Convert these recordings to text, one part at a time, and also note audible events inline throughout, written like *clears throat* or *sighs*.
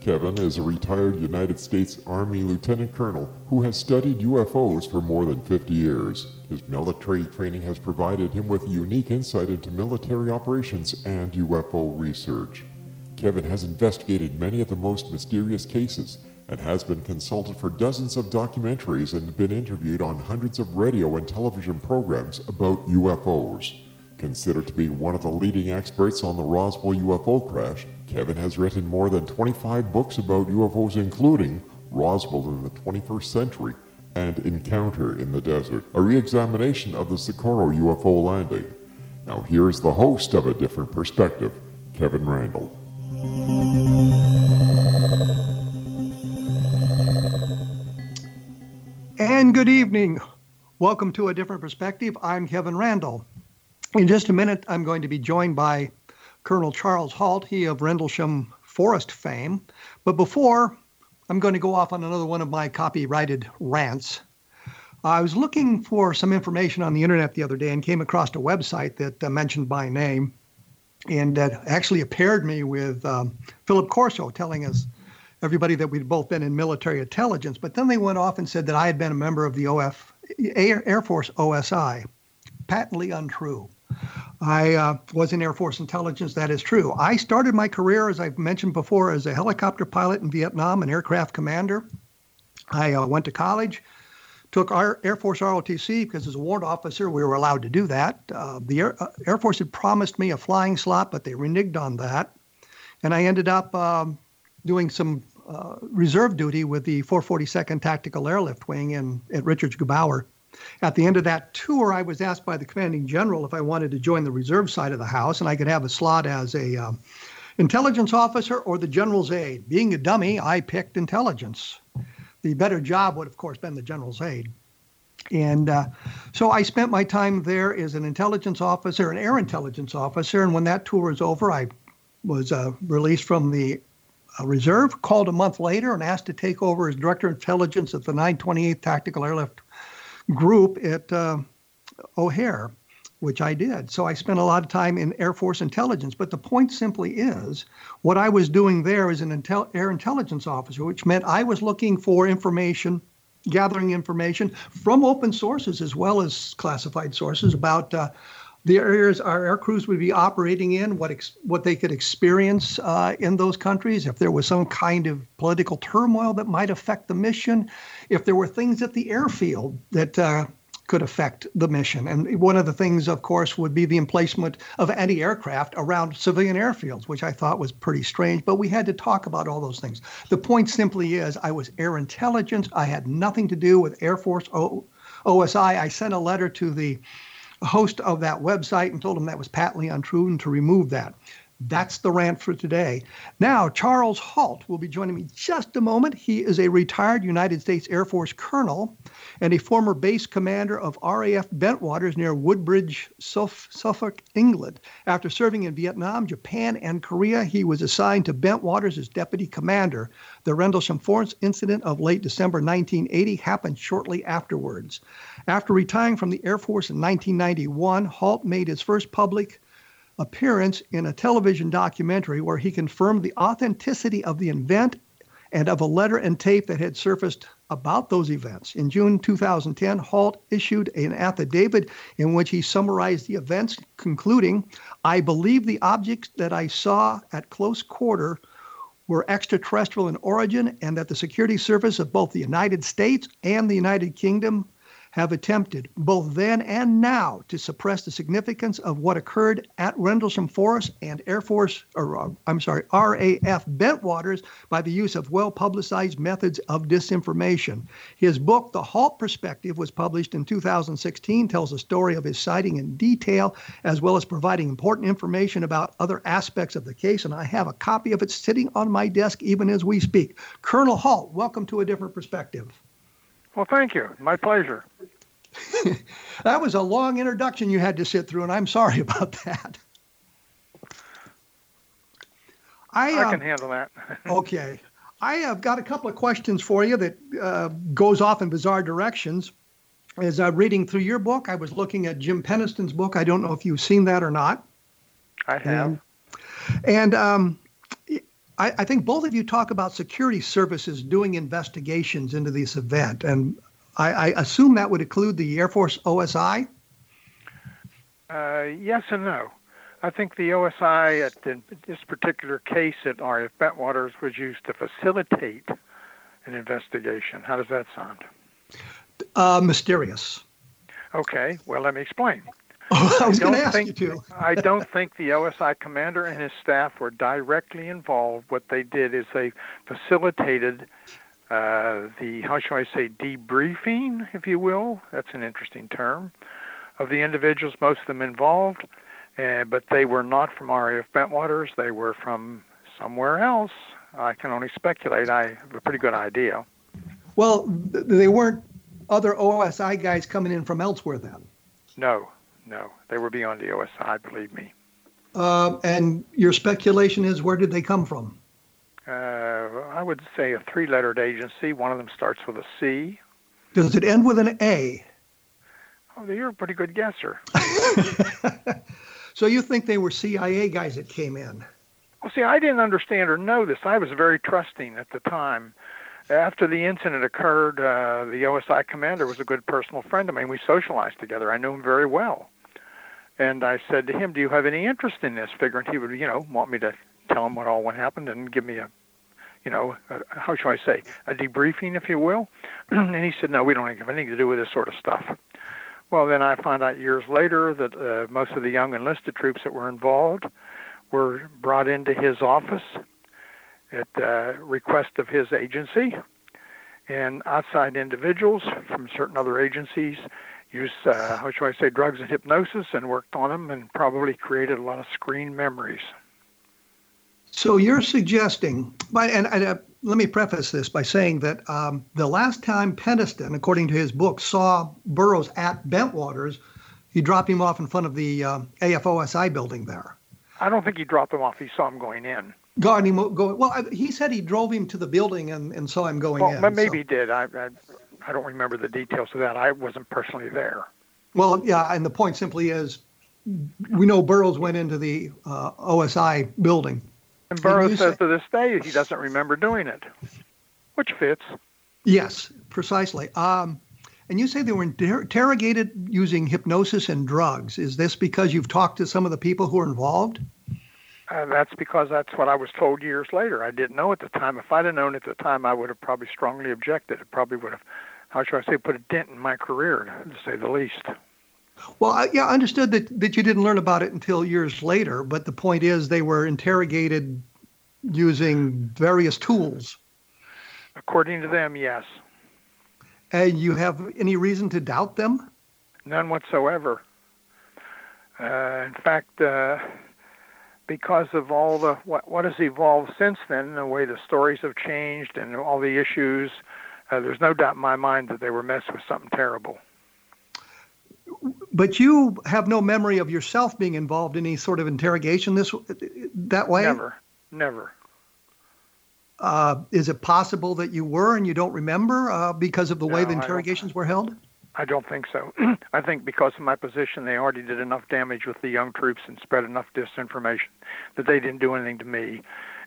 Kevin is a retired United States Army lieutenant colonel who has studied UFOs for more than 50 years. His military training has provided him with unique insight into military operations and UFO research. Kevin has investigated many of the most mysterious cases and has been consulted for dozens of documentaries and been interviewed on hundreds of radio and television programs about UFOs. Considered to be one of the leading experts on the Roswell UFO crash, Kevin has written more than 25 books about UFOs, including Roswell in the 21st Century and Encounter in the Desert, a re examination of the Socorro UFO landing. Now, here's the host of A Different Perspective, Kevin Randle. And good evening. Welcome to A Different Perspective. I'm Kevin Randle. In just a minute, I'm going to be joined by Colonel Charles Halt, he of Rendlesham Forest fame. But before, I'm going to go off on another one of my copyrighted rants. I was looking for some information on the internet the other day and came across a website that uh, mentioned my name and that actually paired me with um, Philip Corso telling us everybody that we'd both been in military intelligence. But then they went off and said that I had been a member of the OF Air, Air Force OSI. Patently untrue. I uh, was in Air Force intelligence. That is true. I started my career, as I've mentioned before, as a helicopter pilot in Vietnam, an aircraft commander. I uh, went to college, took our Air Force ROTC because as a warrant officer, we were allowed to do that. Uh, the Air, uh, Air, Force had promised me a flying slot, but they reneged on that. And I ended up um, doing some uh, reserve duty with the 442nd Tactical Airlift Wing in, at Richards Gebaur at the end of that tour, I was asked by the commanding general if I wanted to join the reserve side of the house, and I could have a slot as a um, intelligence officer or the general's aide. Being a dummy, I picked intelligence. The better job would, of course, been the general's aide. And uh, so I spent my time there as an intelligence officer, an air intelligence officer. And when that tour was over, I was uh, released from the uh, reserve, called a month later, and asked to take over as director of intelligence at the 928th Tactical Airlift group at uh, O'Hare, which I did. So I spent a lot of time in Air Force intelligence. But the point simply is what I was doing there as an intel- air intelligence officer, which meant I was looking for information, gathering information from open sources as well as classified sources about. Uh, the areas our air crews would be operating in, what ex- what they could experience uh, in those countries, if there was some kind of political turmoil that might affect the mission, if there were things at the airfield that uh, could affect the mission. And one of the things, of course, would be the emplacement of anti aircraft around civilian airfields, which I thought was pretty strange. But we had to talk about all those things. The point simply is I was air intelligence, I had nothing to do with Air Force o- OSI. I sent a letter to the host of that website and told him that was patently untrue and to remove that. That's the rant for today. Now, Charles Halt will be joining me just a moment. He is a retired United States Air Force colonel and a former base commander of RAF Bentwaters near Woodbridge, Suffolk, England. After serving in Vietnam, Japan, and Korea, he was assigned to Bentwaters as deputy commander. The Rendlesham Forest incident of late December 1980 happened shortly afterwards. After retiring from the Air Force in 1991, Halt made his first public appearance in a television documentary where he confirmed the authenticity of the event and of a letter and tape that had surfaced about those events. In June 2010, Halt issued an affidavit in which he summarized the events, concluding, I believe the objects that I saw at close quarter were extraterrestrial in origin and that the security service of both the United States and the United Kingdom have attempted, both then and now, to suppress the significance of what occurred at Rendlesham Forest and Air Force, or uh, I'm sorry, RAF Bentwaters by the use of well publicized methods of disinformation. His book, The Halt Perspective, was published in 2016, tells the story of his sighting in detail, as well as providing important information about other aspects of the case. And I have a copy of it sitting on my desk even as we speak. Colonel Halt, welcome to A Different Perspective. Well, thank you. My pleasure. *laughs* that was a long introduction you had to sit through, and I'm sorry *laughs* about that. I, uh, I can handle that. *laughs* okay. I have got a couple of questions for you that uh, goes off in bizarre directions. As I'm reading through your book, I was looking at Jim Penniston's book. I don't know if you've seen that or not. I have. And, and um, I, I, think both of you talk about security services doing investigations into this event, and I, I assume that would include the Air Force OSI. Uh, yes and no. I think the OSI at the, this particular case at RAF Bentwaters was used to facilitate an investigation. How does that sound? Uh, mysterious. Okay, well, let me explain. *laughs* I was going to ask think, you to. *laughs* I don't think the OSI commander and his staff were directly involved. What they did is they facilitated uh, the, how shall I say, debriefing, if you will. That's an interesting term, of the individuals, most of them involved. Uh, but they were not from RAF Bentwaters. They were from somewhere else. I can only speculate. I have a pretty good idea. Well, they weren't other OSI guys coming in from elsewhere then. No, no, they were beyond the OSI, believe me. Uh, and your speculation is where did they come from? Uh, I would say a three-lettered agency. One of them starts with a C. Does it end with an A? Oh, you're a pretty good guesser. *laughs* so you think they were CIA guys that came in? Well, see, I didn't understand or know this. I was very trusting at the time. After the incident occurred, uh, the OSI commander was a good personal friend of mine. We socialized together. I knew him very well. And I said to him, "Do you have any interest in this?" Figuring he would, you know, want me to tell him what all what happened and give me a, you know, a, how shall I say, a debriefing, if you will. *clears throat* and he said, "No, we don't have anything to do with this sort of stuff." Well, then I found out years later that uh, most of the young enlisted troops that were involved were brought into his office at uh, request of his agency, and outside individuals from certain other agencies used, uh, how shall I say, drugs and hypnosis and worked on them and probably created a lot of screen memories. So you're suggesting, and, and uh, let me preface this by saying that um, the last time Penniston, according to his book, saw Burroughs at Bentwaters, he dropped him off in front of the uh, AFOSI building there. I don't think he dropped him off. He saw him going in. God, him go, well, he said he drove him to the building and, and saw him going well, in. maybe so. he did. I, I, I don't remember the details of that. I wasn't personally there. Well, yeah, and the point simply is we know Burroughs went into the uh, OSI building. And Burroughs says say, to this day he doesn't remember doing it, which fits. Yes, precisely. Um, And you say they were inter- interrogated using hypnosis and drugs. Is this because you've talked to some of the people who are involved? Uh, that's because that's what I was told years later. I didn't know at the time. If I'd have known at the time, I would have probably strongly objected. It probably would have, how should I say, put a dent in my career, to say the least. Well, I, yeah, I understood that, that you didn't learn about it until years later, but the point is they were interrogated using various tools. According to them, yes. And you have any reason to doubt them? None whatsoever. Uh, in fact, uh, because of all the what, what has evolved since then, the way the stories have changed and all the issues, uh, there's no doubt in my mind that they were messed with something terrible. But you have no memory of yourself being involved in any sort of interrogation this that way. Never, never. Uh, is it possible that you were and you don't remember uh, because of the no, way the interrogations were held? I don't think so. *clears throat* I think because of my position, they already did enough damage with the young troops and spread enough disinformation that they didn't do anything to me.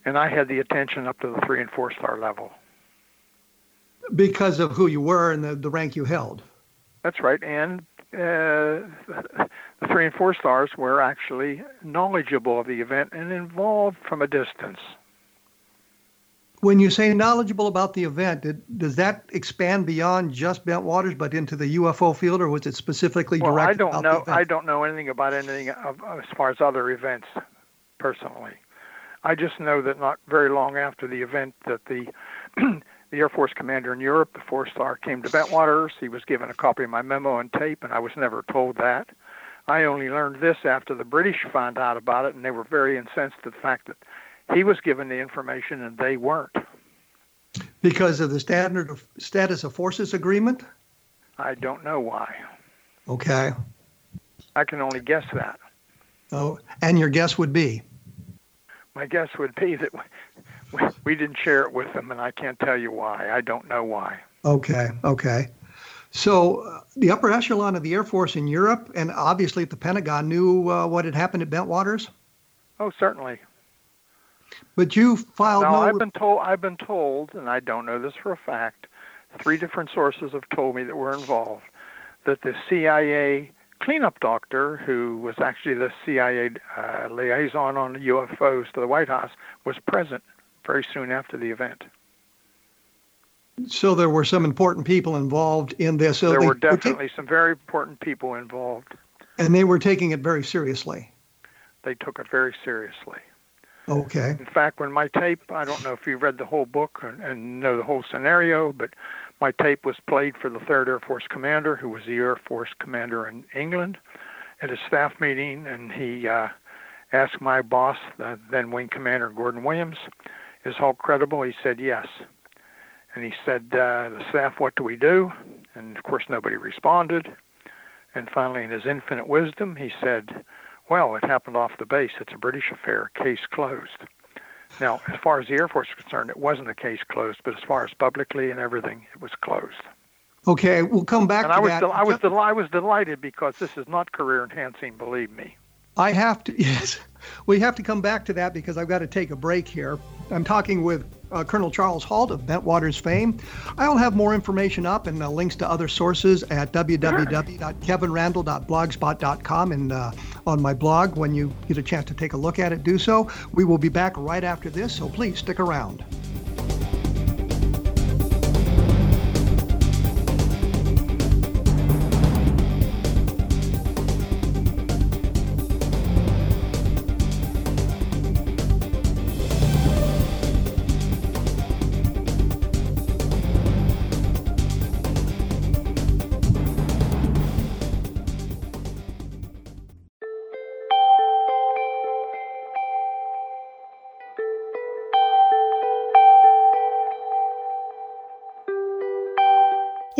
And I had the attention up to the three and four star level. Because of who you were and the, the rank you held. That's right. And uh, *laughs* the three and four stars were actually knowledgeable of the event and involved from a distance. When you say knowledgeable about the event, it, does that expand beyond just Bentwaters, but into the UFO field, or was it specifically well, directed? I don't know. I don't know anything about anything of, as far as other events, personally. I just know that not very long after the event, that the *clears throat* the Air Force commander in Europe, the four star, came to Bentwaters. He was given a copy of my memo and tape, and I was never told that. I only learned this after the British found out about it, and they were very incensed at the fact that he was given the information and they weren't. Because of the standard of status of forces agreement? I don't know why. Okay. I can only guess that. Oh, and your guess would be? My guess would be that we, didn't share it with them, and I can't tell you why. I don't know why. Okay, okay. So uh, the upper echelon of the Air Force in Europe and obviously at the Pentagon knew uh, what had happened at Bentwaters? Oh, certainly. But you filed no. no. I've been told. I've been told, and I don't know this for a fact. Three different sources have told me that were involved. That the CIA cleanup doctor, who was actually the CIA uh, liaison on UFOs to the White House, was present very soon after the event. So there were some important people involved in this. So there were definitely some very important people involved. And they were taking it very seriously. They took it very seriously. Okay. In fact, when my tape, I don't know if you read the whole book and, and know the whole scenario, but my tape was played for the 3rd Air Force commander, who was the Air Force commander in England, at a staff meeting, and he uh, asked my boss, the then Wing Commander Gordon Williams, is Halt credible? He said yes. And he said, uh, the staff, what do we do? And of course, nobody responded. And finally, in his infinite wisdom, he said, well, it happened off the base. It's a British affair. Case closed. Now, as far as the Air Force is concerned, it wasn't a case closed, but as far as publicly and everything, it was closed. Okay, we'll come back and to I was that. Del- I was del- I was delighted because this is not career enhancing. Believe me. I have to. *laughs* Yes, we have to come back to that because I've got to take a break here. I'm talking with uh, Colonel Charles Halt of Bentwaters fame. I'll have more information up and uh, links to other sources at www.kevinrandle.blogspot.com and uh, on my blog. When you get a chance to take a look at it, do so. We will be back right after this, so please stick around.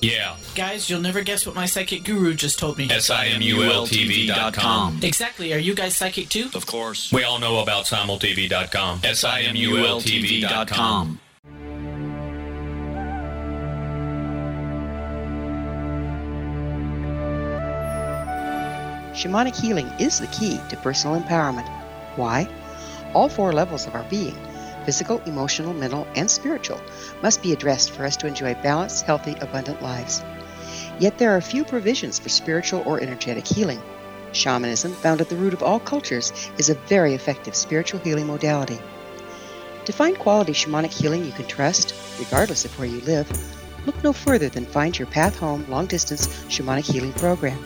Yeah. Guys, you'll never guess what my psychic guru just told me. S-I-M-U-L-T-V.com. Exactly. Are you guys psychic too? Of course. We all know about simultv.com. S-I-M-U-L-T-V.com. Shamanic healing is the key to personal empowerment. Why? All four levels of our being physical, emotional, mental, and spiritual must be addressed for us to enjoy balanced, healthy, abundant lives. Yet there are few provisions for spiritual or energetic healing. Shamanism, found at the root of all cultures, is a very effective spiritual healing modality. To find quality shamanic healing you can trust, regardless of where you live, look no further than Find Your Path Home Long Distance Shamanic Healing Program.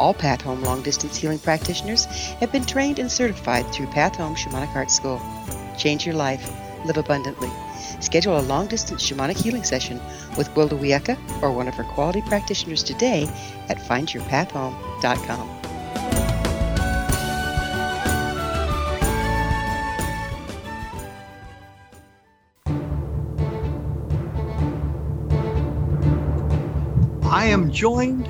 All Path Home Long Distance Healing practitioners have been trained and certified through Path Home Shamanic Art School. Change your life, live abundantly. Schedule a long distance shamanic healing session with Wilda Wieka or one of her quality practitioners today at findyourpathhome.com. I am joined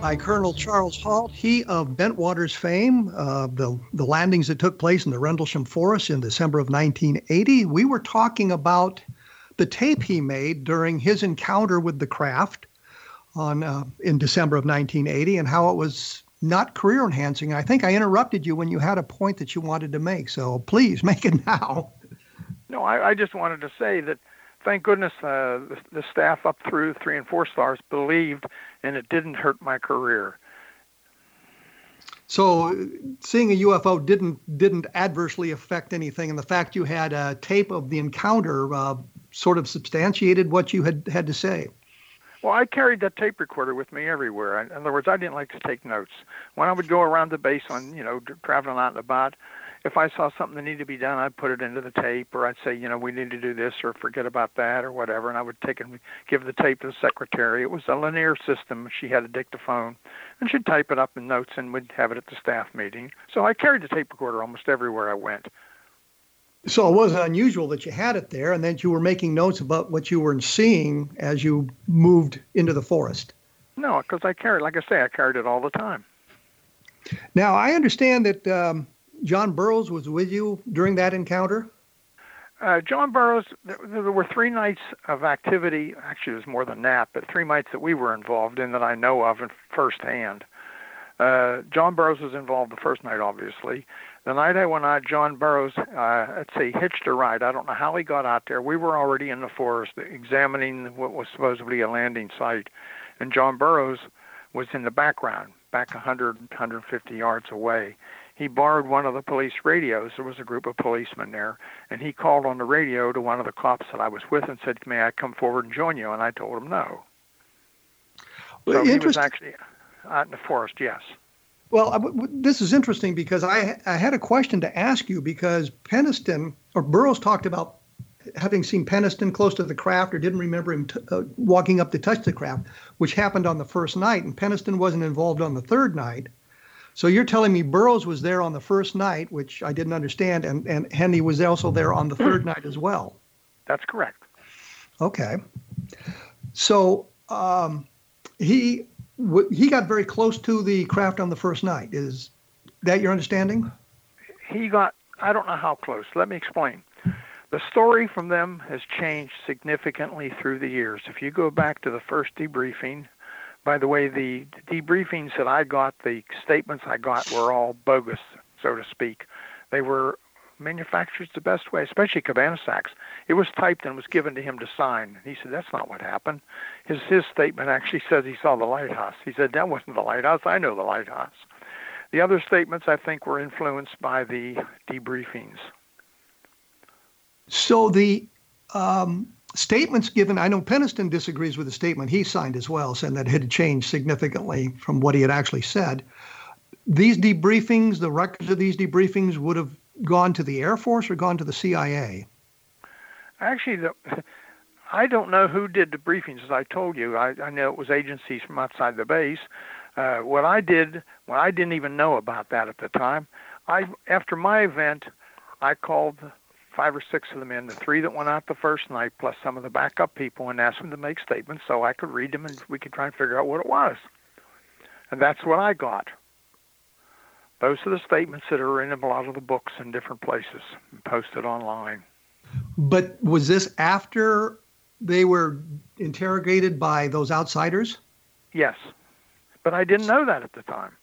by Colonel Charles Halt, he of Bentwaters fame, uh, the, the landings that took place in the Rendlesham Forest in December of 1980. We were talking about the tape he made during his encounter with the craft on uh, in December of 1980 and how it was not career enhancing. I think I interrupted you when you had a point that you wanted to make, so please *laughs* make it now. No, I, I just wanted to say that thank goodness uh, the, the staff up through three and four stars believed, and it didn't hurt my career. So, seeing a UFO didn't didn't adversely affect anything, and the fact you had a tape of the encounter uh, sort of substantiated what you had had to say. Well, I carried that tape recorder with me everywhere. In other words, I didn't like to take notes. When I would go around the base on, you know, traveling out and about, if I saw something that needed to be done, I'd put it into the tape, or I'd say, you know, we need to do this, or forget about that, or whatever. And I would take and give the tape to the secretary. It was a linear system. She had a dictaphone, and she'd type it up in notes, and we'd have it at the staff meeting. So I carried the tape recorder almost everywhere I went. So it wasn't unusual that you had it there, and that you were making notes about what you were seeing as you moved into the forest. No, because I carried, like I say, I carried it all the time. Now I understand that. Um, John Burroughs was with you during that encounter? Uh, John Burroughs, there were three nights of activity. Actually, it was more than that, but three nights that we were involved in that I know of firsthand. Uh, John Burroughs was involved the first night, obviously. The night I went out, John Burroughs, uh, let's say, hitched a ride. I don't know how he got out there. We were already in the forest examining what was supposedly a landing site, and John Burroughs was in the background, back 100, 150 yards away he borrowed one of the police radios. There was a group of policemen there, and he called on the radio to one of the cops that I was with and said, "May I come forward and join you?" And I told him no. So he was actually out in the forest. Yes. Well, this is interesting because I I had a question to ask you because Penniston or Burroughs talked about having seen Penniston close to the craft or didn't remember him t- uh, walking up to touch the craft, which happened on the first night, and Penniston wasn't involved on the third night. So you're telling me Burroughs was there on the first night, which I didn't understand, and, and Hendy was also there on the third night as well. That's correct. Okay. So um, he he got very close to the craft on the first night. Is that your understanding? He got, I don't know how close. Let me explain. The story from them has changed significantly through the years. If you go back to the first debriefing, by the way, the debriefings that I got, the statements I got were all bogus, so to speak. They were manufactured the best way, especially Cabansag's. It was typed and was given to him to sign. He said, That's not what happened. His his statement actually says he saw the lighthouse. He said, That wasn't the lighthouse. I know the lighthouse. The other statements I think were influenced by the debriefings. So the um, statements given, I know Penniston disagrees with the statement he signed as well, saying that it had changed significantly from what he had actually said. These debriefings, the records of these debriefings would have gone to the Air Force or gone to the CIA? Actually, the, I don't know who did the briefings. As I told you, I, I know it was agencies from outside the base. Uh, what I did, well, I didn't even know about that at the time. I after my event, I called five or six of them in, the three that went out the first night, plus some of the backup people, and asked them to make statements so I could read them and we could try and figure out what it was. And that's what I got. Those are the statements that are in a lot of the books in different places and posted online. But was this after they were interrogated by those outsiders? Yes. But I didn't know that at the time.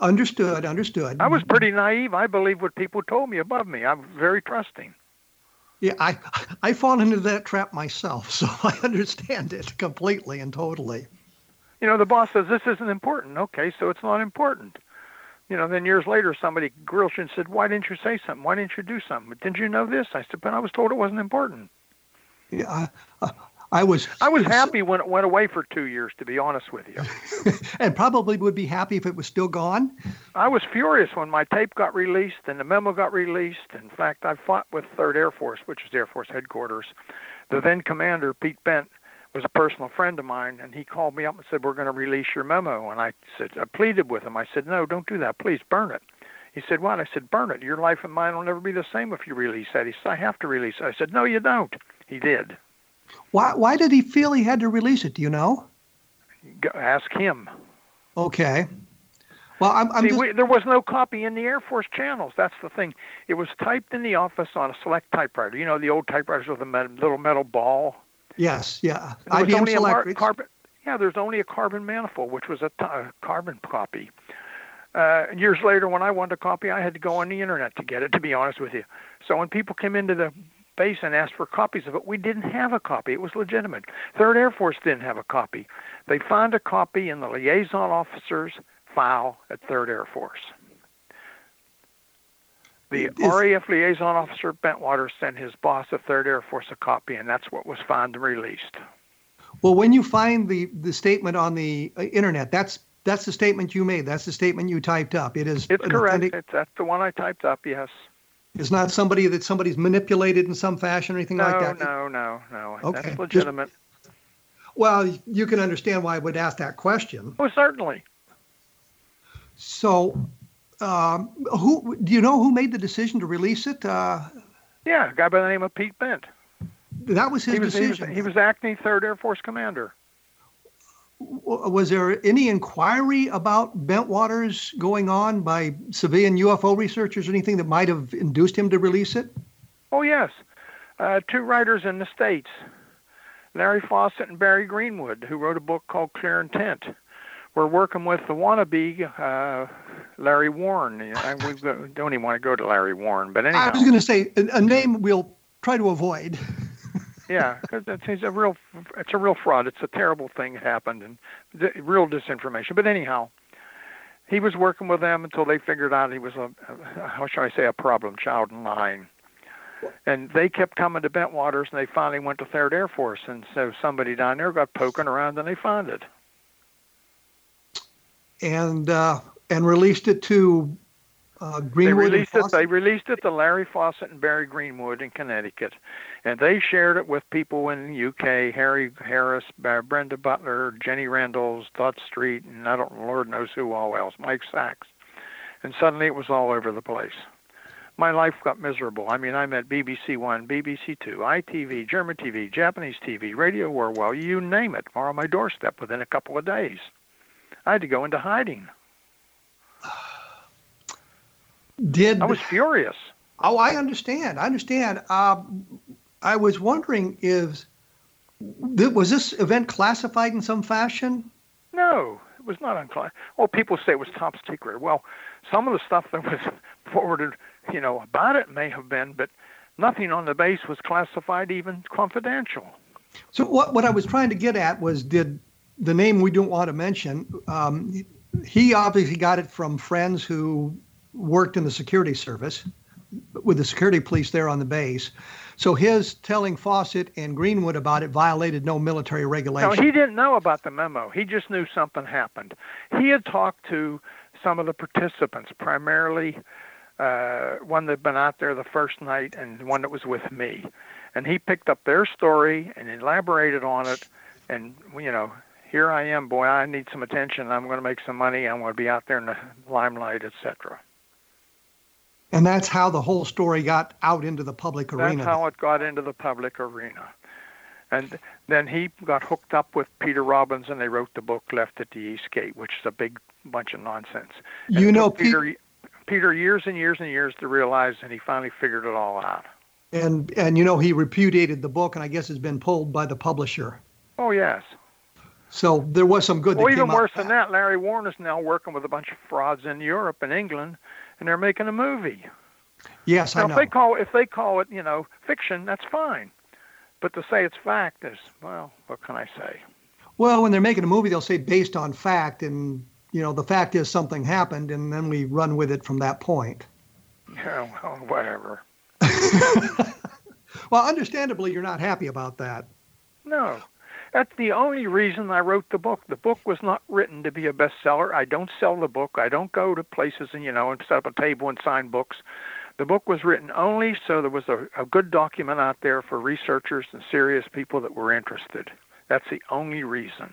Understood, understood. I was pretty naive. I believed what people told me above me. I'm very trusting. Yeah, I I fall into that trap myself, *laughs* so I understand it completely and totally. You know, the boss says this isn't important. Okay, so it's not important you know, then years later, somebody grilled you and said, "Why didn't you say something? Why didn't you do something? But Didn't you know this?" I said, "But I was told it wasn't important." Yeah, I, I was. I was happy when it went away for two years, to be honest with you. *laughs* and probably would be happy if it was still gone. I was furious when my tape got released and the memo got released. In fact, I fought with Third Air Force, which is Air Force headquarters. The then commander, Pete Bent, was a personal friend of mine, and he called me up and said, "We're going to release your memo." And I said, I pleaded with him. I said, "No, don't do that. Please burn it." He said, "What?" I said, "Burn it. Your life and mine will never be the same if you release that." He said, "I have to release it." I said, "No, you don't." He did. Why? Why did he feel he had to release it? Do you know? Ask him. Okay. Well, I'm, I'm See, just... we, there was no copy in the Air Force channels. That's the thing. It was typed in the office on a Selectric typewriter. You know, the old typewriters with the metal, little metal ball Yes, yeah. There IBM only. A carbon, yeah, there's only a carbon manifold, which was a, t- a carbon copy. Uh, years later, when I wanted a copy, I had to go on the internet to get it. To be honest with you, so when people came into the base and asked for copies of it, we didn't have a copy. It was legitimate. Third Air Force didn't have a copy. They found a copy in the liaison officer's file at Third Air Force. The RAF liaison officer Bentwater sent his boss at Third Air Force a copy, and that's what was found and released. Well, when you find the the statement on the uh, internet, that's that's the statement you made. That's the statement you typed up. It is. It's correct. Authentic... It's, that's the one I typed up. Yes. It's not somebody that somebody's manipulated in some fashion or anything no, like that. No, no, no, no. Okay. That's legitimate. Just, well, you can understand why I would ask that question. Oh, certainly. So, um, who do you know who made the decision to release it? Uh, yeah, a guy by the name of Pete Bent. That was his he was, decision. He was, he was acting Third Air Force commander. Was there any inquiry about Bentwaters going on by civilian UFO researchers or anything that might have induced him to release it? Oh yes, uh, two writers in the states, Larry Fawcett and Barry Greenwood, who wrote a book called Clear Intent we're working with the wannabe uh, Larry Warren. I, we don't even want to go to Larry Warren, but anyhow. I was going to say a, a name we'll try to avoid. *laughs* yeah, because it's a real it's a real fraud. It's a terrible thing that happened and the, real disinformation. But anyhow, he was working with them until they figured out he was a, how shall I say a problem child in line. And they kept coming to Bentwaters, and they finally went to Third Air Force, and so somebody down there got poking around, and they found it and uh, and released it to uh, Greenwood. They released it. They released it to Larry Fawcett and Barry Greenwood in Connecticut, and they shared it with people in the UK: Harry Harris, Brenda Butler, Jenny Randles, Dot Street, and I don't, Lord knows who all else, Mike Sachs. And suddenly it was all over the place. My life got miserable. I mean, I met BBC One, BBC Two, ITV, German TV, Japanese TV, Radio Orwell, you name it, are on my doorstep within a couple of days. I had to go into hiding. *sighs* Did I was furious. Oh, I understand. I understand. Uh, I was wondering if was this event classified in some fashion? No, it was not unclassified. Well, people say it was top secret. Well, some of the stuff that was *laughs* forwarded, you know, about it may have been, but nothing on the base was classified even confidential. So what what I was trying to get at was did the name we don't want to mention. Um, he obviously got it from friends who worked in the security service with the security police there on the base. So his telling Fawcett and Greenwood about it violated no military regulation. No, he didn't know about the memo. He just knew something happened. He had talked to some of the participants, primarily uh, one that'd been out there the first night and one that was with me. And he picked up their story and elaborated on it. And, you know, here I am, boy, I need some attention. I'm going to make some money. I'm going to be out there in the limelight, etc. And that's how the whole story got out into the public arena. That's how it got into the public arena. And then he got hooked up with Peter Robbins, and they wrote the book "Left at the East Gate," which is a big bunch of nonsense. And you know, Peter, Peter years and years and years to realize, and he finally figured it all out. And and you know, he repudiated the book, and I guess has been pulled by the publisher. Oh yes. So there was some good. Well, even worse than that, Larry Warren is now working with a bunch of frauds in Europe and England and they're making a movie. Yes, now, I know. If they call if they call it, you know, fiction, that's fine. But to say it's fact is, well, what can I say? Well, when they're making a movie, they'll say based on fact, and you know, the fact is something happened, and then we run with it from that point. *laughs* Yeah, well, whatever. *laughs* well, understandably, you're not happy about that. No, that's the only reason I wrote the book. The book was not written to be a bestseller. I don't sell the book. I don't go to places and you know and set up a table and sign books. The book was written only so there was a, a good document out there for researchers and serious people that were interested. That's the only reason.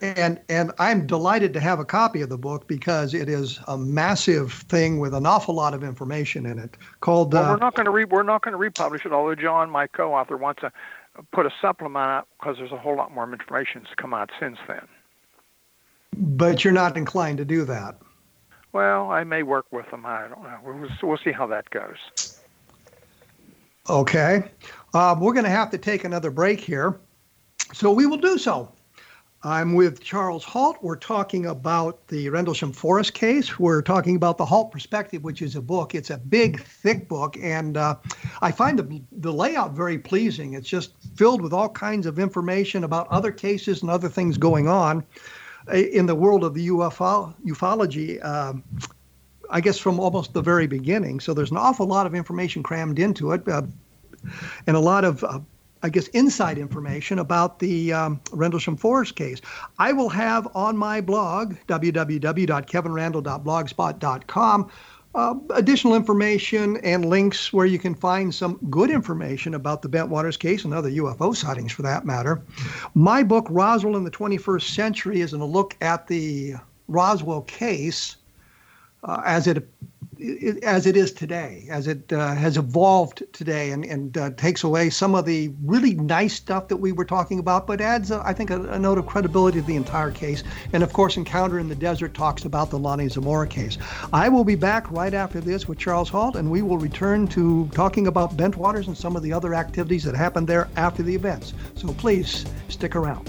And and I'm delighted to have a copy of the book because it is a massive thing with an awful lot of information in it. Called. Well, uh, we're not going to re- we're not going to republish it. Although John, my co-author, wants a put a supplement up because there's a whole lot more information that's come out since then. But you're not inclined to do that. Well, I may work with them. I don't know. We'll, we'll see how that goes. Okay. Uh, we're going to have to take another break here. So we will do so. I'm with Charles Halt. We're talking about the Rendlesham Forest case. We're talking about the Halt Perspective, which is a book. It's a big, thick book, and uh, I find the, the layout very pleasing. It's just filled with all kinds of information about other cases and other things going on in the world of the UFO, ufology. Uh, I guess from almost the very beginning. So there's an awful lot of information crammed into it, uh, and a lot of uh, I guess, inside information about the um, Rendlesham Forest case. I will have on my blog, www.kevinrandle.blogspot.com, uh, additional information and links where you can find some good information about the Bentwaters case and other UFO sightings for that matter. My book, Roswell in the 21st Century, is a look at the Roswell case uh, as it as it is today, as it uh, has evolved today, and, and uh, takes away some of the really nice stuff that we were talking about, but adds, uh, I think, a, a, note of credibility to the entire case. And of course, Encounter in the Desert talks about the Lonnie Zamora case. I will be back right after this with Charles Halt, and we will return to talking about Bentwaters and some of the other activities that happened there after the events. So please stick around.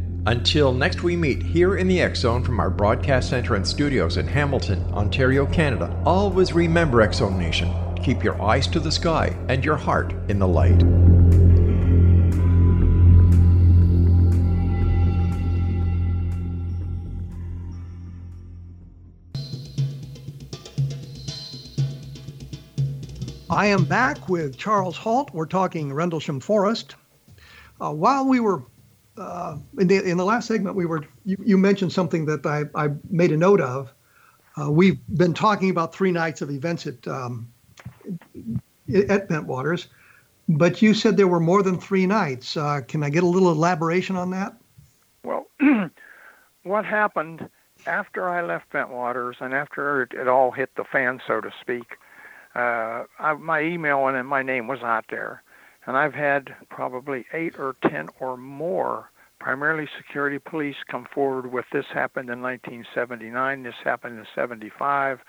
Until next we meet here in the X Zone from our broadcast center and studios in Hamilton, Ontario, Canada, always remember X Zone Nation. Keep your eyes to the sky and your heart in the light. I am back with Charles Halt. We're talking Rendlesham Forest. Uh, while we were uh, in the in the last segment, we were you, you mentioned something that I, I made a note of. Uh, we've been talking about three nights of events at um, at Bentwaters, but you said there were more than three nights. Uh, can I get a little elaboration on that? Well, *clears throat* what happened after I left Bentwaters and after it, all hit the fan, so to speak? Uh, I, my email and my name was out there and I've had probably eight or ten or more, primarily security police, come forward with this happened in 1979, this happened in 75.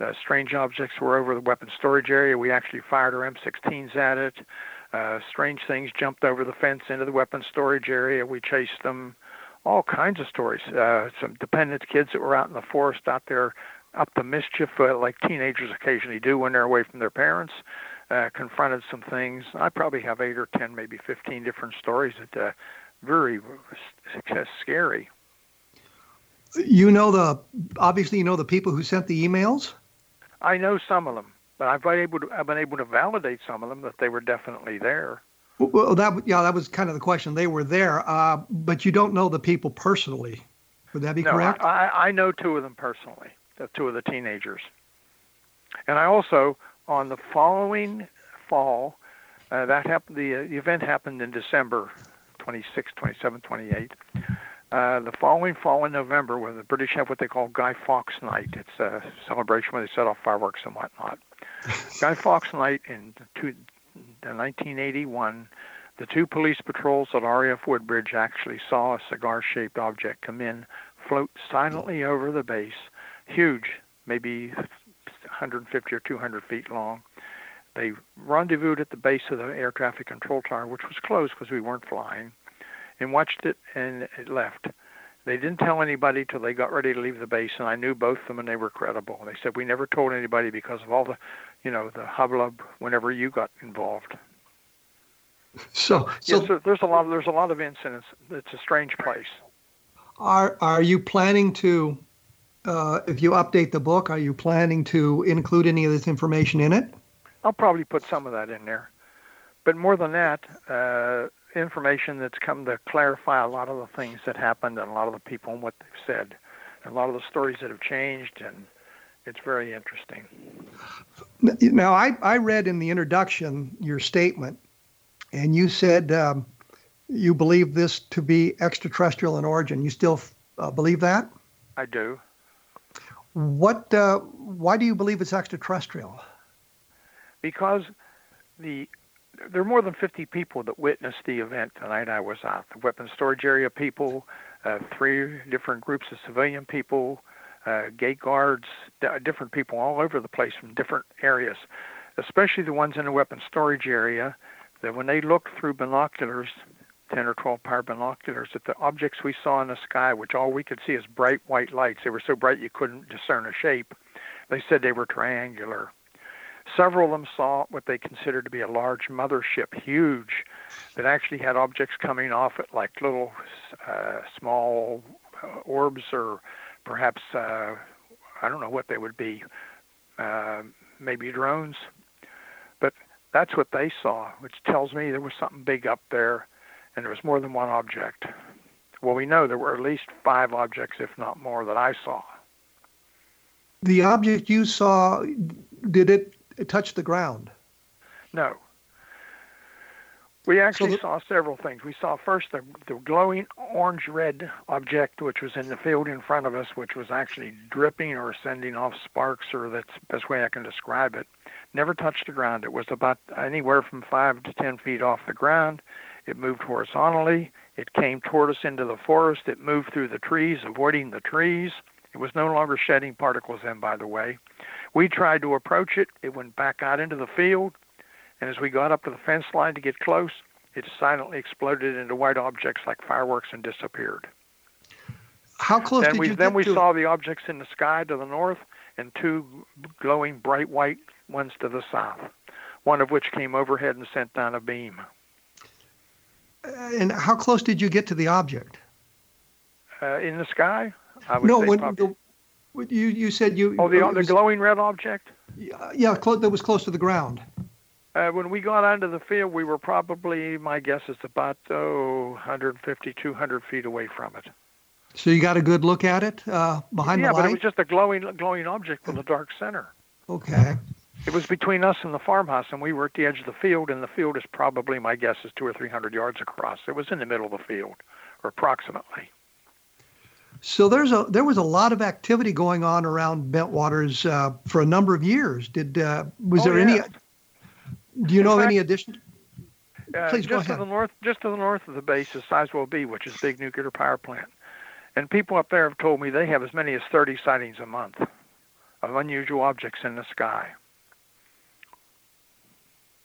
Uh, strange objects were over the weapon storage area. We actually fired our M16s at it. Uh, strange things jumped over the fence into the weapon storage area. We chased them. All kinds of stories. Uh, some dependent kids that were out in the forest out there up to mischief, uh, like teenagers occasionally do when they're away from their parents uh, confronted some things. I probably have eight or ten, maybe fifteen different stories that uh, very success scary. You know the obviously you know the people who sent the emails. I know some of them, but I've been able to I've been able to validate some of them that they were definitely there. Well, that yeah, that was kind of the question. They were there, uh, but you don't know the people personally. Would that be no, correct? I, I know two of them personally, the two of the teenagers, and I also on the following fall, uh, that happened. The, uh, the event happened in December 26, 27, 28. Uh, the following fall in November, when the British have what they call Guy Fawkes Night, it's a celebration where they set off fireworks and whatnot. *laughs* Guy Fawkes Night in, two, in 1981, the two police patrols at RAF Woodbridge actually saw a cigar-shaped object come in, float silently over the base, huge, maybe 150 or 200 feet long. They rendezvoused at the base of the air traffic control tower, which was closed because we weren't flying, and watched it, and it left. They didn't tell anybody till they got ready to leave the base, and I knew both of them, and they were credible. They said we never told anybody because of all the, you know, the hubbub whenever you got involved. *laughs* So, so yes, there's a lot. Of, there's a lot of incidents. It's a strange place. Are Are you planning to uh, if you update the book, are you planning to include any of this information in it? I'll probably put some of that in there. But more than that, uh, information that's come to clarify a lot of the things that happened and a lot of the people and what they've said, and a lot of the stories that have changed, and it's very interesting. Now, I, I read in the introduction your statement, and you said um, you believe this to be extraterrestrial in origin. You still uh, believe that? I do. What? Uh, why do you believe it's extraterrestrial? Because the there are more than 50 people that witnessed the event the night I was out. The weapons storage area people, uh, three different groups of civilian people, uh, gate guards, d- different people all over the place from different areas, especially the ones in the weapons storage area. that when they looked through binoculars, 10 or 12 power binoculars, that the objects we saw in the sky, which all we could see is bright white lights, they were so bright you couldn't discern a shape. They said they were triangular. Several of them saw what they considered to be a large mothership, huge, that actually had objects coming off it like little uh, small uh, orbs or perhaps, uh, I don't know what they would be, uh, maybe drones. But that's what they saw, which tells me there was something big up there and there was more than one object. Well, we know there were at least five objects, if not more, that I saw. The object you saw, did it touch the ground? No. We actually So the- saw several things. We saw first the, the glowing orange red object, which was in the field in front of us, which was actually dripping or sending off sparks, or that's the best way I can describe it. Never touched the ground. It was about anywhere from five to ten feet off the ground. It moved horizontally. It came toward us into the forest. It moved through the trees, avoiding the trees. It was no longer shedding particles in, by the way. We tried to approach it. It went back out into the field. And as we got up to the fence line to get close, it silently exploded into white objects like fireworks and disappeared. How close then did we you then get we to saw the objects in the sky to the north and two glowing bright white ones to the south. One of which came overhead and sent down a beam. And how close did you get to the object? Uh, in the sky, I would No, when probably- the, you you said you oh the it the glowing red object. yeah close, that was close to the ground. Uh, when we got onto the field, we were probably, my guess is about oh, 150, 200 feet away from it. So you got a good look at it uh, behind yeah, the but it was just a glowing, glowing object with a dark center. Okay. It was between us and the farmhouse, and we were at the edge of the field, and the field is probably, my guess is two or three hundred yards across. It was in the middle of the field, or approximately. So there's a there was a lot of activity going on around Bentwaters uh, for a number of years. Did uh, was Oh, there any? Do you In know of fact- any addition? Uh, Please go just to the north, just to the north of the base is Sizewell B, which is a big nuclear power plant. And people up there have told me they have as many as 30 sightings a month of unusual objects in the sky.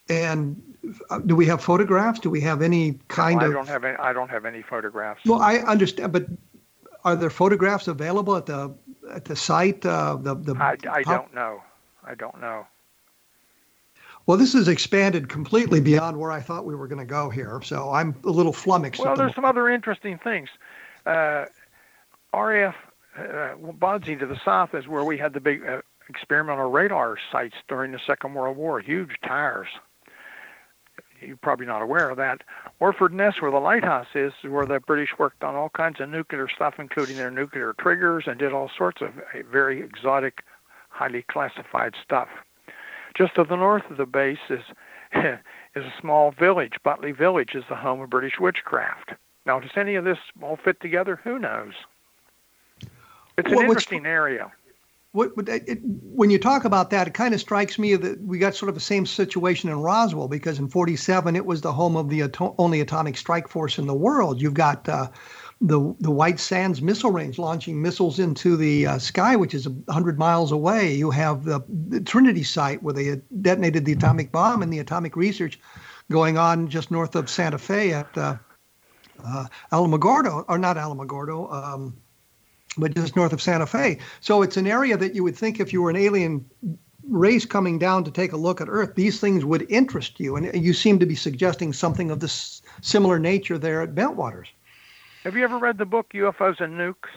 And uh, do we have photographs? Do we have any kind I of? don't have any. I don't have any photographs. Well, I understand, but are there photographs available at the at the site? Uh, the the. I, I how- don't know. I don't know. Well, this has expanded completely beyond where I thought we were going to go here. So I'm a little flummoxed. Well, at the there's some other interesting things. Uh, RAF uh, to the south is where we had the big uh, experimental radar sites during the Second World War. Huge tires. You're probably not aware of that. Orford Ness, where the lighthouse is, is where the British worked on all kinds of nuclear stuff, including their nuclear triggers, and did all sorts of uh, very exotic, highly classified stuff. Just to the north of the base is *laughs* is a small village. Butley Village is the home of British witchcraft. Now, does any of this all fit together? Who knows? It's an Well, interesting area. What, it, when you talk about that, it kind of strikes me that we got sort of the same situation in Roswell because in 47 it was the home of the ato- only atomic strike force in the world. You've got uh, the the White Sands missile range launching missiles into the uh, sky, which is 100 miles away. You have the, the Trinity site where they detonated the atomic bomb and the atomic research going on just north of Santa Fe at uh, uh, Alamogordo, or not Alamogordo. Um, but just north of Santa Fe. So it's an area that you would think if you were an alien race coming down to take a look at Earth, these things would interest you. And you seem to be suggesting something of this similar nature there at Bentwaters. Have you ever read the book UFOs and Nukes?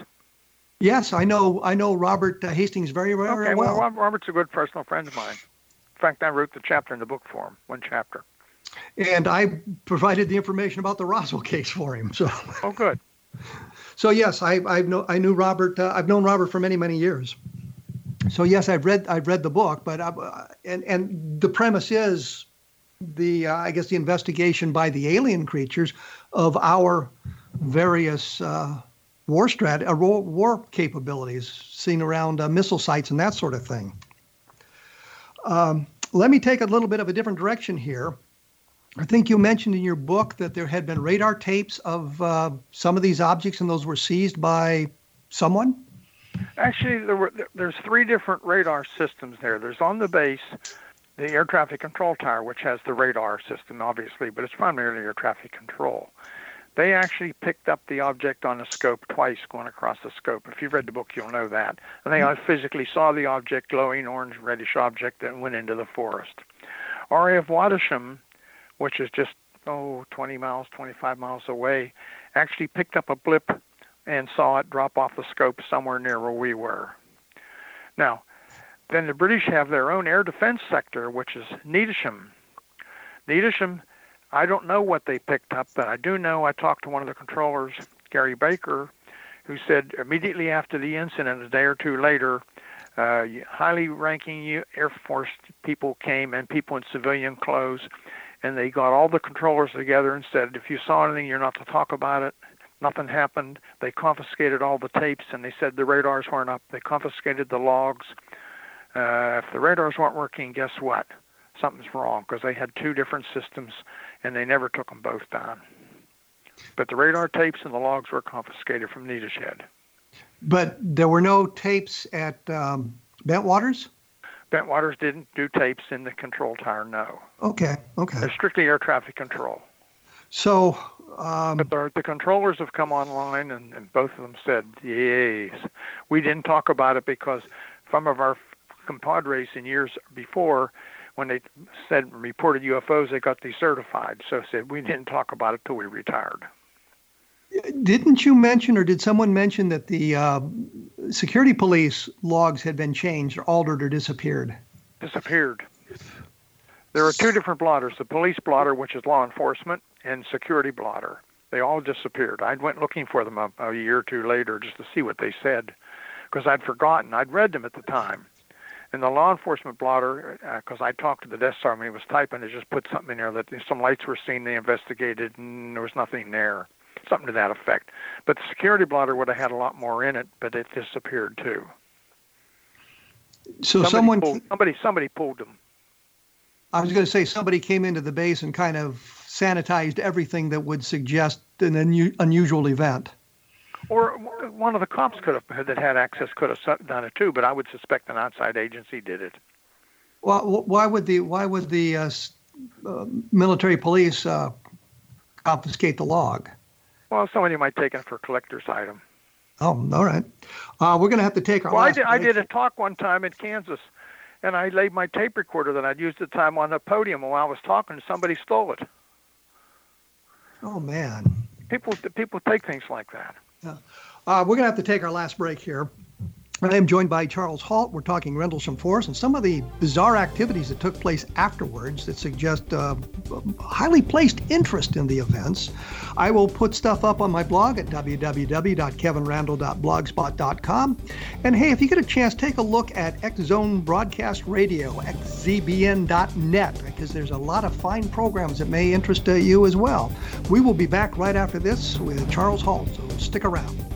Yes, I know. I know Robert uh, Hastings very, very Okay, well, well. Robert's a good personal friend of mine. In fact, I wrote the chapter in the book for him, one chapter. And I provided the information about the Roswell case for him. So, Oh, good. *laughs* so yes, I I've know I knew Robert. Uh, I've known Robert for many, many years. So yes, I've read I've read the book, but I, and and the premise is the uh, I guess the investigation by the alien creatures of our various uh, war strat uh, war capabilities seen around uh, missile sites and that sort of thing. Um, let me take a little bit of a different direction here. I think you mentioned in your book that there had been radar tapes of uh, some of these objects, and those were seized by someone. Actually, there were there's three different radar systems there. There's on the base the air traffic control tower, which has the radar system, obviously, but it's primarily air traffic control. They actually picked up the object on a scope twice going across the scope. If you've read the book, you'll know that. And they mm-hmm. physically saw the object, glowing orange reddish object that went into the forest. RAF Wattisham, which is just, oh, 20 miles, 25 miles away, actually picked up a blip and saw it drop off the scope somewhere near where we were. Now, then the British have their own air defense sector, which is Neatishead. Neatishead, I don't know what they picked up, but I do know I talked to one of the controllers, Gary Baker, who said immediately after the incident, a day or two later, uh, highly ranking Air Force people came and people in civilian clothes, and they got all the controllers together and said, if you saw anything, you're not to talk about it. Nothing happened. They confiscated all the tapes and they said the radars weren't up. They confiscated the logs. Uh, if the radars weren't working, guess what? Something's wrong because they had two different systems and they never took them both down. But the radar tapes and the logs were confiscated from Neatishead. But there were no tapes at um, Bentwaters? Bentwaters didn't do tapes in the control tower, no. Okay, okay. They're strictly air traffic control. So um, but the, the, controllers have come online, and, and, both of them said, yes. We didn't talk about it because some of our compadres in years before, when they said reported UFOs, they got decertified. So said, we didn't talk about it till we retired. Didn't you mention, or did someone mention that the uh, security police logs had been changed, or altered, or disappeared? Disappeared. There are two different blotters the police blotter, which is law enforcement, and security blotter. They all disappeared. I went looking for them a, a year or two later just to see what they said because I'd forgotten. I'd read them at the time. And the law enforcement blotter, because uh, I talked to the desk sergeant he was typing, it just put something in there that some lights were seen, they investigated, and there was nothing there. Something to that effect. But the security blotter would have had a lot more in it, but it disappeared too. So somebody someone pulled, somebody somebody pulled them. I was going to say somebody came into the base and kind of sanitized everything that would suggest an unu- unusual event. Or one of the cops could have that had access could have done it too, but I would suspect an outside agency did it. Well, why would the why would the uh, uh, military police uh, confiscate the log? Well, somebody might take it for a collector's item. Oh, all right. Uh, we're going to have to take our. Well, I did, I did a talk one time in Kansas and I laid my tape recorder that I'd used at the time on the podium while I was talking. Somebody stole it. Oh man! People people take things like that. Yeah. Uh, we're gonna have to take our last break here. I am joined by Charles Halt. We're talking Rendlesham Forest and some of the bizarre activities that took place afterwards that suggest uh, highly placed interest in the events. I will put stuff up on my blog at www.kevinrandle.blogspot.com. And hey, if you get a chance, take a look at X Zone Broadcast Radio, xzbn.net, because there's a lot of fine programs that may interest uh, you as well. We will be back right after this with Charles Halt, so stick around.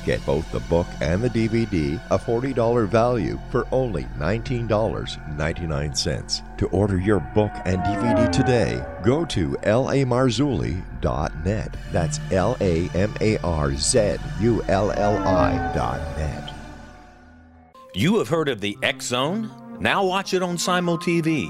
Get both the book and the DVD, a $40 value, for only $19.99. To order your book and DVD today, go to lamarzulli.net. That's L A M A R Z U L L I.net. You have heard of the X Zone? Now watch it on Simul TV,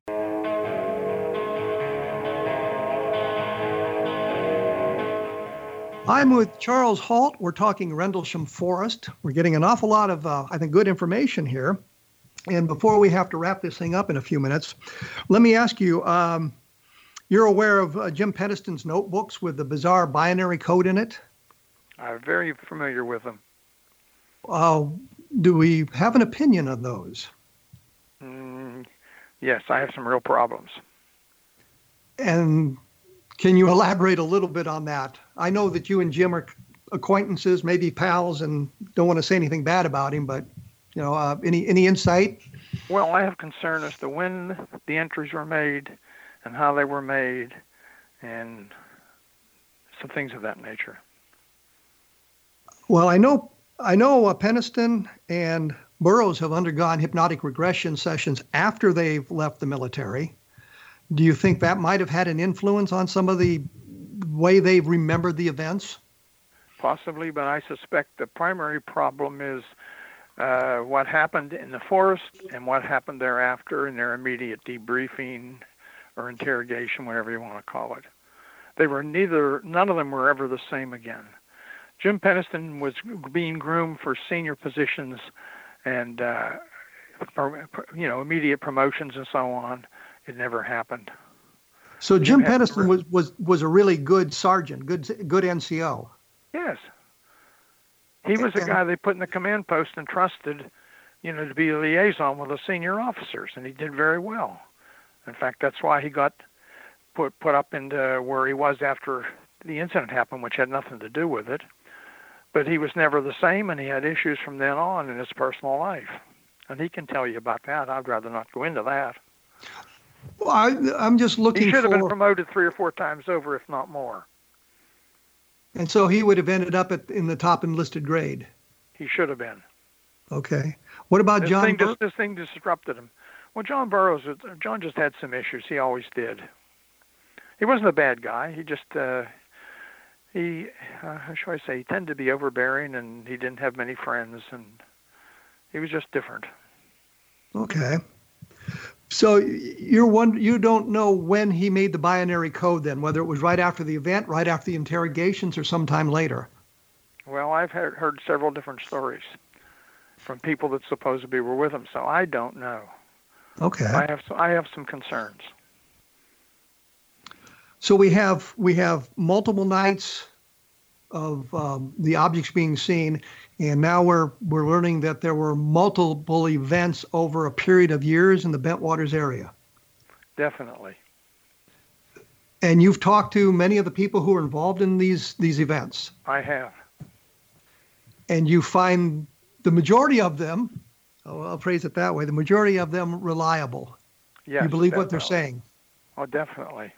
I'm with Charles Halt. We're talking Rendlesham Forest. We're getting an awful lot of, uh, I think, good information here. And before we have to wrap this thing up in a few minutes, let me ask you um, you're aware of uh, Jim Penniston's notebooks with the bizarre binary code in it? I'm very familiar with them. Uh, do we have an opinion on those? Mm, yes, I have some real problems. And can you elaborate a little bit on that? I know that you and Jim are acquaintances, maybe pals, and don't want to say anything bad about him, but you know, uh, any any insight? Well, I have concern as to when the entries were made and how they were made, and some things of that nature. Well, I know I know uh, Penniston and Burroughs have undergone hypnotic regression sessions after they've left the military. Do you think that might have had an influence on some of the way they've remembered the events? Possibly, but I suspect the primary problem is uh, what happened in the forest and what happened thereafter in their immediate debriefing or interrogation, whatever you want to call it. They were neither, none of them were ever the same again. Jim Penniston was being groomed for senior positions and, uh, you know, immediate promotions and so on it never happened. So Jim, Penniston was, was was a really good sergeant, good good NCO. Yes. He was the guy they put in the command post and trusted, you know, to be a liaison with the senior officers, and he did very well. In fact, that's why he got put put up into where he was after the incident happened, which had nothing to do with it. But he was never the same, and he had issues from then on in his personal life. And he can tell you about that. I'd rather not go into that. Well, I, am just looking. He should have been promoted three or four times over, if not more. And so he would have ended up at, in the top enlisted grade. He should have been. Okay. What about this John? Thing, Bur- this, this thing disrupted him. Well, John Burroughs, John just had some issues. He always did. He wasn't a bad guy. He just uh, he uh, how should I say? He tended to be overbearing, and he didn't have many friends, and he was just different. Okay. So you're one. You don't know when he made the binary code, then whether it was right after the event, right after the interrogations, or sometime later. Well, I've heard, heard several different stories from people that supposedly were with him, so I don't know. Okay. I have I have some concerns. So we have we have multiple nights of um, the objects being seen, and now we're we're learning that there were multiple events over a period of years in the Bentwaters area. Definitely. And you've talked to many of the people who are involved in these these events. I have. And you find the majority of them, oh, I'll phrase it that way, the majority of them reliable. Yes, you believe definitely. what they're saying. Oh, definitely.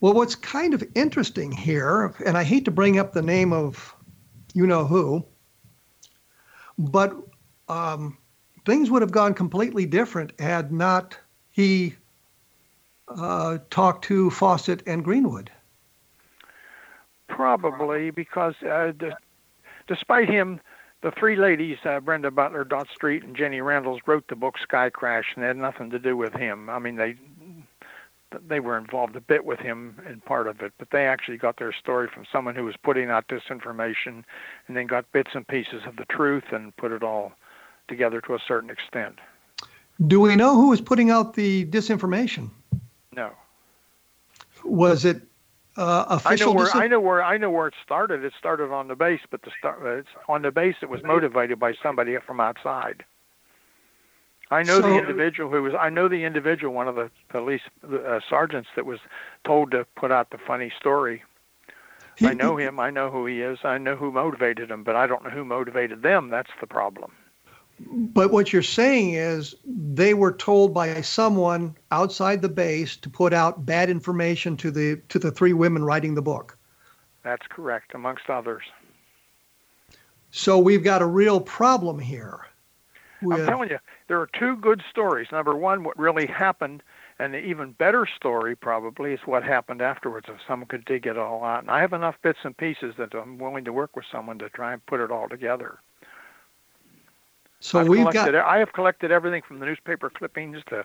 Well, what's kind of interesting here, and I hate to bring up the name of you know who, but um, things would have gone completely different had not he uh, talked to Fawcett and Greenwood. Probably because uh, d- despite him, the three ladies, uh, Brenda Butler, Dot Street, and Jenny Randles, wrote the book Sky Crash, and it had nothing to do with him. I mean, they they were involved a bit with him in part of it, but they actually got their story from someone who was putting out disinformation and then got bits and pieces of the truth and put it all together to a certain extent. Do we know who was putting out the disinformation? No. Was it uh, official? I know where I know where I know where it started. It started on the base, but the start it's on the base. It was motivated by somebody from outside. I know so, the individual who was. I know the individual, one of the police uh, sergeants that was told to put out the funny story. He, I know him. I know who he is. I know who motivated him, but I don't know who motivated them. That's the problem. But what you're saying is they were told by someone outside the base to put out bad information to the to the three women writing the book. That's correct, amongst others. So we've got a real problem here. With, I'm telling you, there are two good stories. Number one, what really happened, and the even better story probably is what happened afterwards. If someone could dig it all out, and I have enough bits and pieces that I'm willing to work with someone to try and put it all together. So I've we've got. I have collected everything from the newspaper clippings to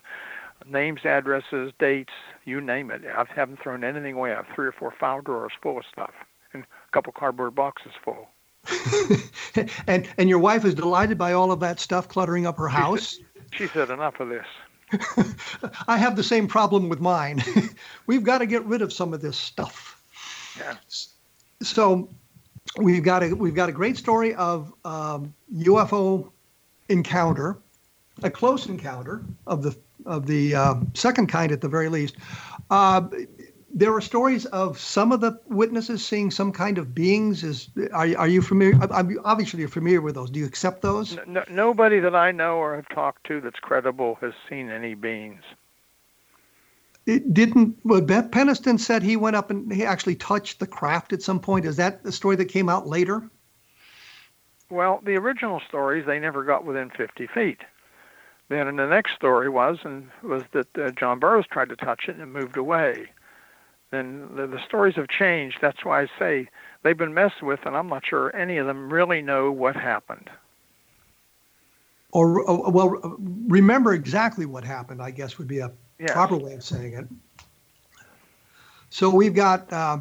names, addresses, dates, you name it. I haven't thrown anything away. I have three or four file drawers full of stuff, and a couple cardboard boxes full. *laughs* and and your wife is delighted by all of that stuff cluttering up her house. She said, "Enough of this." *laughs* I have the same problem with mine. *laughs* we've got to get rid of some of this stuff. Yeah. So we've got a we've got a great story of um, UFO encounter, a close encounter of the of the uh, second kind at the very least. Uh, there are stories of some of the witnesses seeing some kind of beings. Is are, are you familiar? I'm obviously you're familiar with those. Do you accept those? No, nobody that I know or have talked to that's credible has seen any beings. It didn't. Well, Beth Penniston said he went up and he actually touched the craft at some point. Is that the story that came out later? Well, the original stories they never got within 50 feet. Then, in the next story was and was that uh, John Burroughs tried to touch it and it moved away then the, the stories have changed. That's why I say they've been messed with, and I'm not sure any of them really know what happened. Or, uh, well, remember exactly what happened, I guess would be a yes. proper way of saying it. So we've got, uh,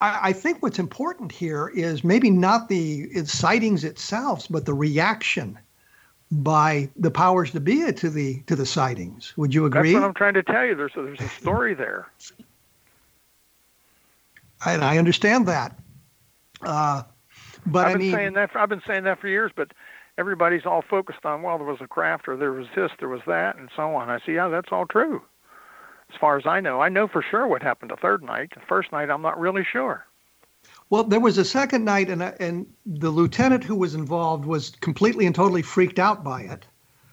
I, I, think what's important here is maybe not the sightings itself, but the reaction by the powers to be to the to the sightings. Would you agree? That's what I'm trying to tell you. There's a, there's a story there. *laughs* And I understand that. Uh, but I've been I mean, saying that. For, I've been saying that for years, but everybody's all focused on well, there was a craft, or there was this, there was that, and so on. I see, yeah, that's all true. As far as I know, I know for sure what happened the third night. The first night, I'm not really sure. Well, there was a second night, and and the lieutenant who was involved was completely and totally freaked out by it.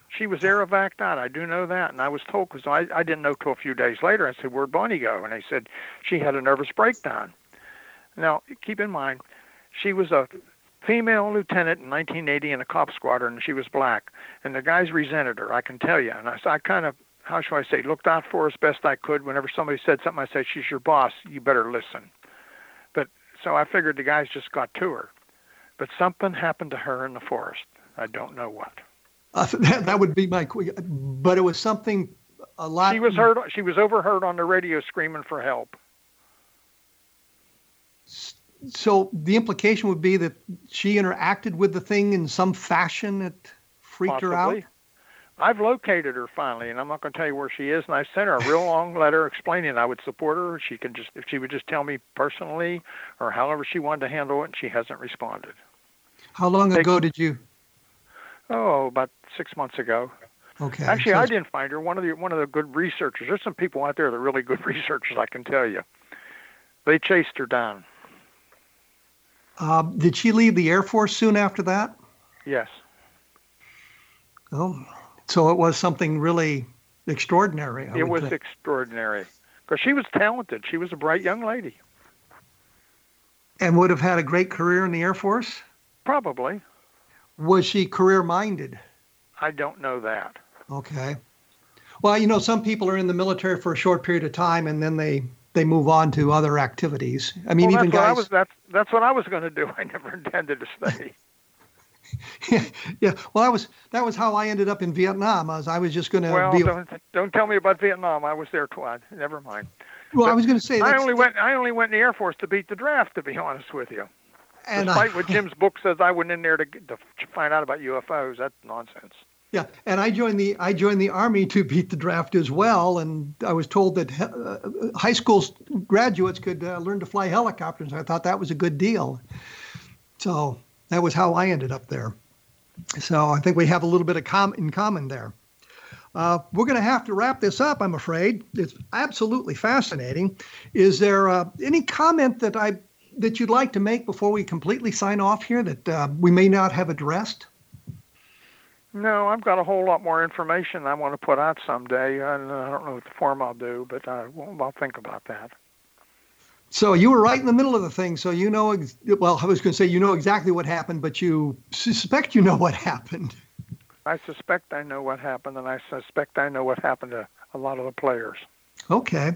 She was airevac'd out. I do know that, and I was told because I I didn't know till a few days later. I said, "Where'd Bonnie go?" And they said she had a nervous breakdown. Now, keep in mind, she was a female lieutenant in 1980 in a cop squadron, and she was black. And the guys resented her, I can tell you. And I, I kind of, how shall I say, looked out for her as best I could. Whenever somebody said something, I said, "She's your boss. You better listen." But so I figured the guys just got to her. But something happened to her in the forest. I don't know what. Uh, that, that would be my, but it was something a lot. She was heard. She was overheard on the radio screaming for help. So the implication would be that she interacted with the thing in some fashion that freaked Possibly. her out. I've located her finally, and I'm not going to tell you where she is. And I sent her a real long letter explaining I would support her. She can just, if she would just tell me personally, or however she wanted to handle it, and she hasn't responded. How long They- ago did you? Oh, about six months ago. Okay. Actually, so I didn't find her. One of the one of the good researchers. There's some people out there that are really good *laughs* researchers. I can tell you. They chased her down. Uh, did she leave the Air Force soon after that? Yes. Oh, so it was something really extraordinary. I it was think. extraordinary because she was talented. She was a bright young lady. and would have had a great career in the Air Force. Probably. Was she career minded? I don't know that. Okay. Well, you know, some people are in the military for a short period of time and then they they move on to other activities. I mean, well, even I guys. was. That's that's what I was going to do. *laughs* I never intended to stay. *laughs* yeah. Well, that was that was how I ended up in Vietnam. As I was just going to well, be. don't don't tell me about Vietnam. I was there twice. Never mind. well, I was going to say. I only went. I only went in the Air Force to beat the draft. To be honest with you, And I- despite what Jim's book says, I went in there to, to find out about UFOs. That's nonsense. Yeah, and I joined the I joined the army to beat the draft as well, and I was told that uh, high school graduates could uh, learn to fly helicopters. I thought that was a good deal, so that was how I ended up there. So I think we have a little bit of com- in common there. Uh, we're going to have to wrap this up, I'm afraid. It's absolutely fascinating. Is there uh, any comment that I that you'd like to make before we completely sign off here that uh, we may not have addressed? No, I've got a whole lot more information I want to put out someday, and I don't know what the form I'll do, but I, well, I'll think about that. So you were right in the middle of the thing. So you know, ex- well, I was going to say you know exactly what happened, but you suspect you know what happened. I suspect I know what happened, and I suspect I know what happened to a lot of the players. Okay.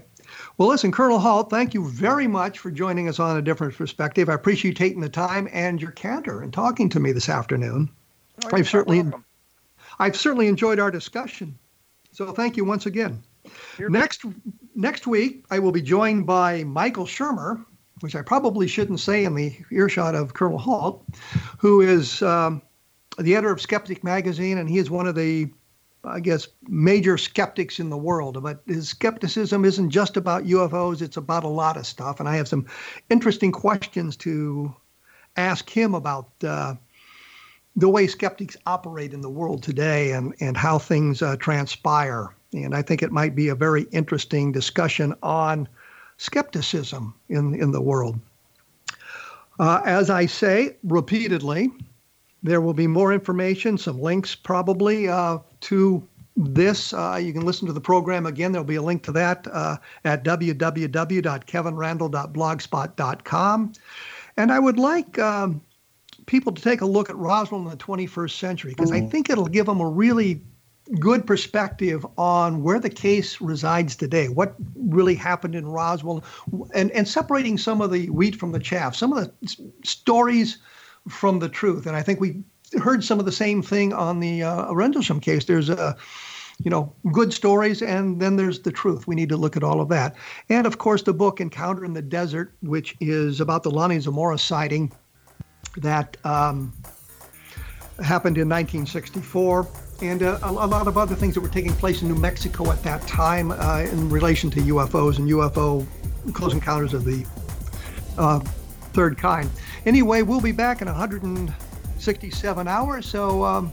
Well, listen, Colonel Halt, thank you very much for joining us on a different perspective. I appreciate you taking the time and your candor and talking to me this afternoon. Oh, I've certainly, welcome. I've certainly enjoyed our discussion. So thank you once again. next next week, I will be joined by Michael Shermer, which I probably shouldn't say in the earshot of Colonel Halt, who is um, the editor of Skeptic magazine, and he is one of the, I guess, major skeptics in the world. But his skepticism isn't just about UFOs; it's about a lot of stuff. And I have some interesting questions to ask him about. Uh, the way skeptics operate in the world today and, and how things uh, transpire. And I think it might be a very interesting discussion on skepticism in, in the world. Uh, as I say repeatedly, there will be more information, some links probably uh, to this. Uh, you can listen to the program again. There'll be a link to that uh, at www.kevinrandle.blogspot.com. And I would like um, people to take a look at Roswell in the 21st century because I think it'll give them a really good perspective on where the case resides today, what really happened in Roswell, and, and separating some of the wheat from the chaff, some of the s- stories from the truth. And I think we heard some of the same thing on the uh, Rendlesham case. There's a you know, good stories, and then there's the truth. We need to look at all of that. And of course, the book Encounter in the Desert, which is about the Lonnie Zamora sighting that um, happened in 1964, and uh, a, a, lot of other things that were taking place in New Mexico at that time uh, in relation to UFOs and UFO close encounters of the uh, third kind. Anyway, we'll be back in 167 hours, so um,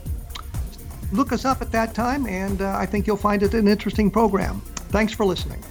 look us up at that time, and uh, I think you'll find it an interesting program. Thanks for listening.